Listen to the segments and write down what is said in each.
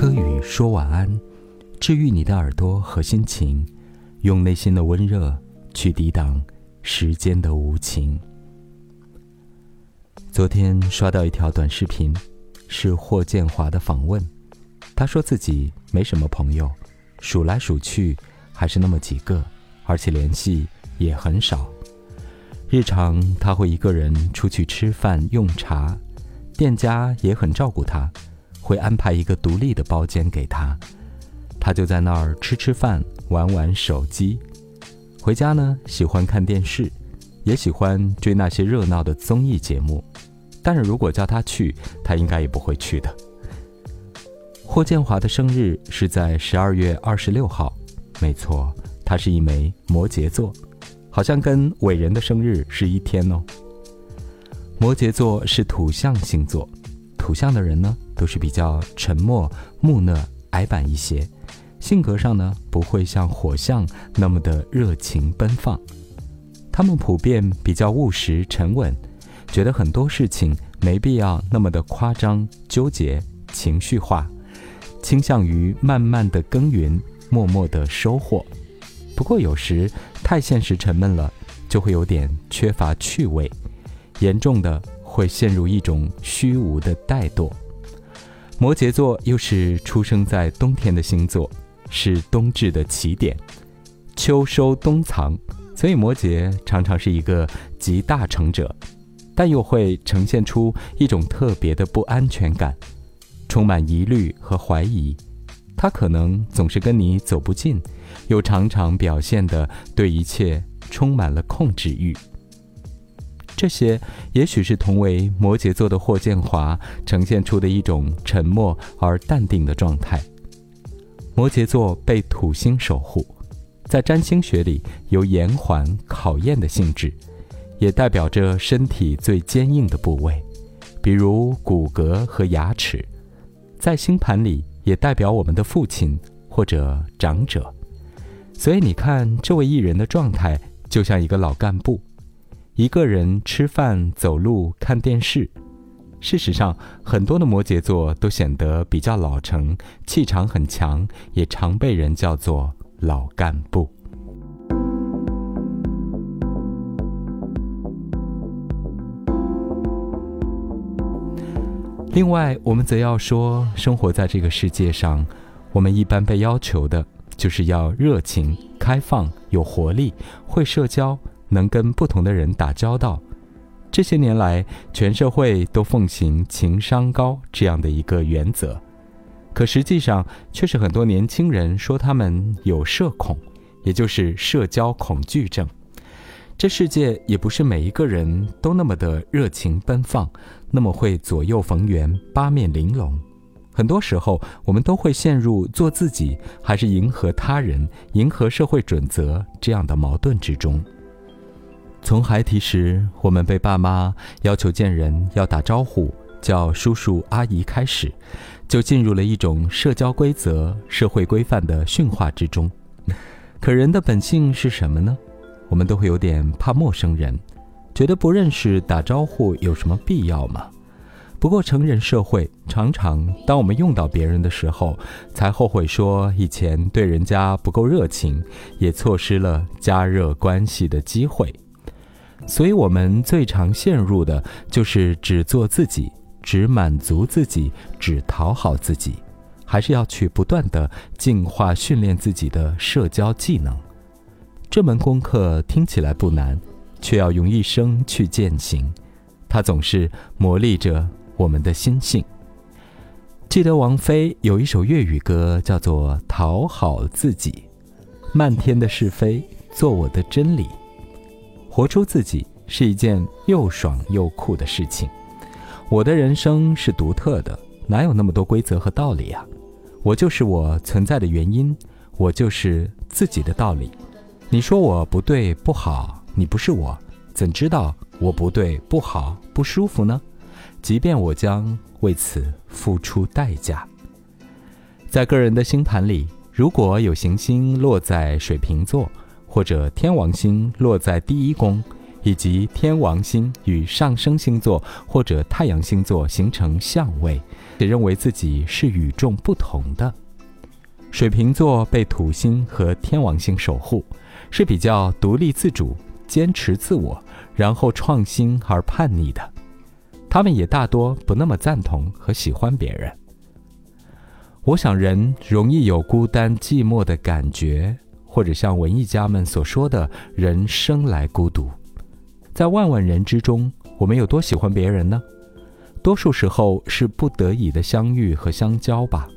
柯宇说晚安，治愈你的耳朵和心情，用内心的温热去抵挡时间的无情。昨天刷到一条短视频，是霍建华的访问。他说自己没什么朋友，数来数去还是那么几个，而且联系也很少。日常他会一个人出去吃饭用茶，店家也很照顾他，会安排一个独立的包间给他，他就在那儿吃吃饭，玩玩手机。回家呢，喜欢看电视，也喜欢追那些热闹的综艺节目。但是如果叫他去，他应该也不会去的。霍建华的生日是在十二月二十六号，没错，他是一枚摩羯座，好像跟伟人的生日是一天哦。摩羯座是土象星座，土象的人呢都是比较沉默、木讷、矮板一些，性格上呢不会像火象那么的热情奔放，他们普遍比较务实沉稳。觉得很多事情没必要那么的夸张、纠结、情绪化，倾向于慢慢的耕耘，默默的收获。不过有时太现实沉闷了，就会有点缺乏趣味，严重的会陷入一种虚无的怠惰。摩羯座又是出生在冬天的星座，是冬至的起点，秋收冬藏，所以摩羯常常是一个集大成者。但又会呈现出一种特别的不安全感，充满疑虑和怀疑。他可能总是跟你走不近，又常常表现的对一切充满了控制欲。这些也许是同为摩羯座的霍建华呈现出的一种沉默而淡定的状态。摩羯座被土星守护，在占星学里有延缓考验的性质。也代表着身体最坚硬的部位，比如骨骼和牙齿，在星盘里也代表我们的父亲或者长者。所以你看，这位艺人的状态就像一个老干部，一个人吃饭、走路、看电视。事实上，很多的摩羯座都显得比较老成，气场很强，也常被人叫做老干部。另外，我们则要说，生活在这个世界上，我们一般被要求的就是要热情、开放、有活力、会社交，能跟不同的人打交道。这些年来，全社会都奉行情商高这样的一个原则，可实际上却是很多年轻人说他们有社恐，也就是社交恐惧症。这世界也不是每一个人都那么的热情奔放，那么会左右逢源、八面玲珑。很多时候，我们都会陷入做自己还是迎合他人、迎合社会准则这样的矛盾之中。从孩提时，我们被爸妈要求见人要打招呼，叫叔叔阿姨开始，就进入了一种社交规则、社会规范的驯化之中。可人的本性是什么呢？我们都会有点怕陌生人，觉得不认识打招呼有什么必要吗？不过成人社会常常，当我们用到别人的时候，才后悔说以前对人家不够热情，也错失了加热关系的机会。所以，我们最常陷入的就是只做自己，只满足自己，只讨好自己，还是要去不断的进化训练自己的社交技能。这门功课听起来不难，却要用一生去践行。它总是磨砺着我们的心性。记得王菲有一首粤语歌，叫做《讨好自己》，漫天的是非做我的真理，活出自己是一件又爽又酷的事情。我的人生是独特的，哪有那么多规则和道理啊？我就是我存在的原因，我就是自己的道理。你说我不对不好，你不是我，怎知道我不对不好不舒服呢？即便我将为此付出代价。在个人的星盘里，如果有行星落在水瓶座，或者天王星落在第一宫，以及天王星与上升星座或者太阳星座形成相位，也认为自己是与众不同的。水瓶座被土星和天王星守护，是比较独立自主、坚持自我，然后创新而叛逆的。他们也大多不那么赞同和喜欢别人。我想，人容易有孤单寂寞的感觉，或者像文艺家们所说的“人生来孤独”。在万万人之中，我们有多喜欢别人呢？多数时候是不得已的相遇和相交吧。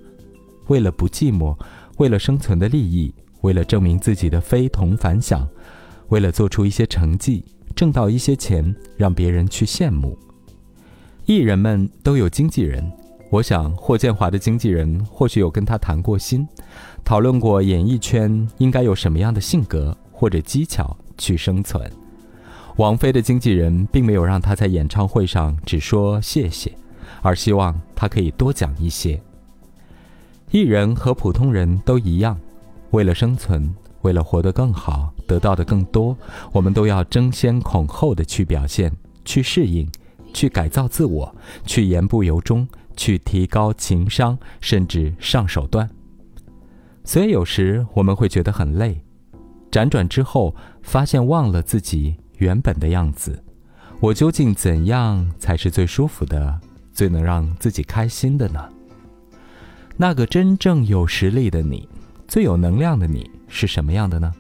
为了不寂寞，为了生存的利益，为了证明自己的非同凡响，为了做出一些成绩，挣到一些钱，让别人去羡慕。艺人们都有经纪人，我想霍建华的经纪人或许有跟他谈过心，讨论过演艺圈应该有什么样的性格或者技巧去生存。王菲的经纪人并没有让他在演唱会上只说谢谢，而希望他可以多讲一些。艺人和普通人都一样，为了生存，为了活得更好，得到的更多，我们都要争先恐后的去表现，去适应，去改造自我，去言不由衷，去提高情商，甚至上手段。所以有时我们会觉得很累，辗转之后发现忘了自己原本的样子。我究竟怎样才是最舒服的，最能让自己开心的呢？那个真正有实力的你，最有能量的你是什么样的呢？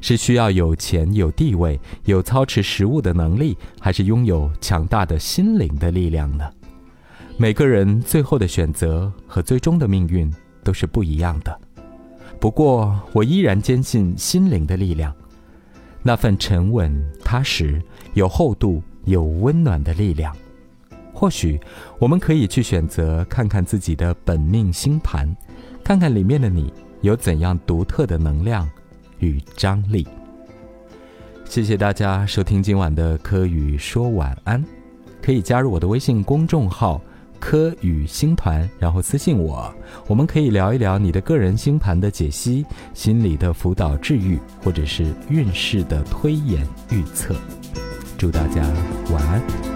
是需要有钱、有地位、有操持食物的能力，还是拥有强大的心灵的力量呢？每个人最后的选择和最终的命运都是不一样的。不过，我依然坚信心灵的力量，那份沉稳、踏实、有厚度、有温暖的力量。或许我们可以去选择看看自己的本命星盘，看看里面的你有怎样独特的能量与张力。谢谢大家收听今晚的柯宇说晚安，可以加入我的微信公众号“科与星团”，然后私信我，我们可以聊一聊你的个人星盘的解析、心理的辅导治愈，或者是运势的推演预测。祝大家晚安。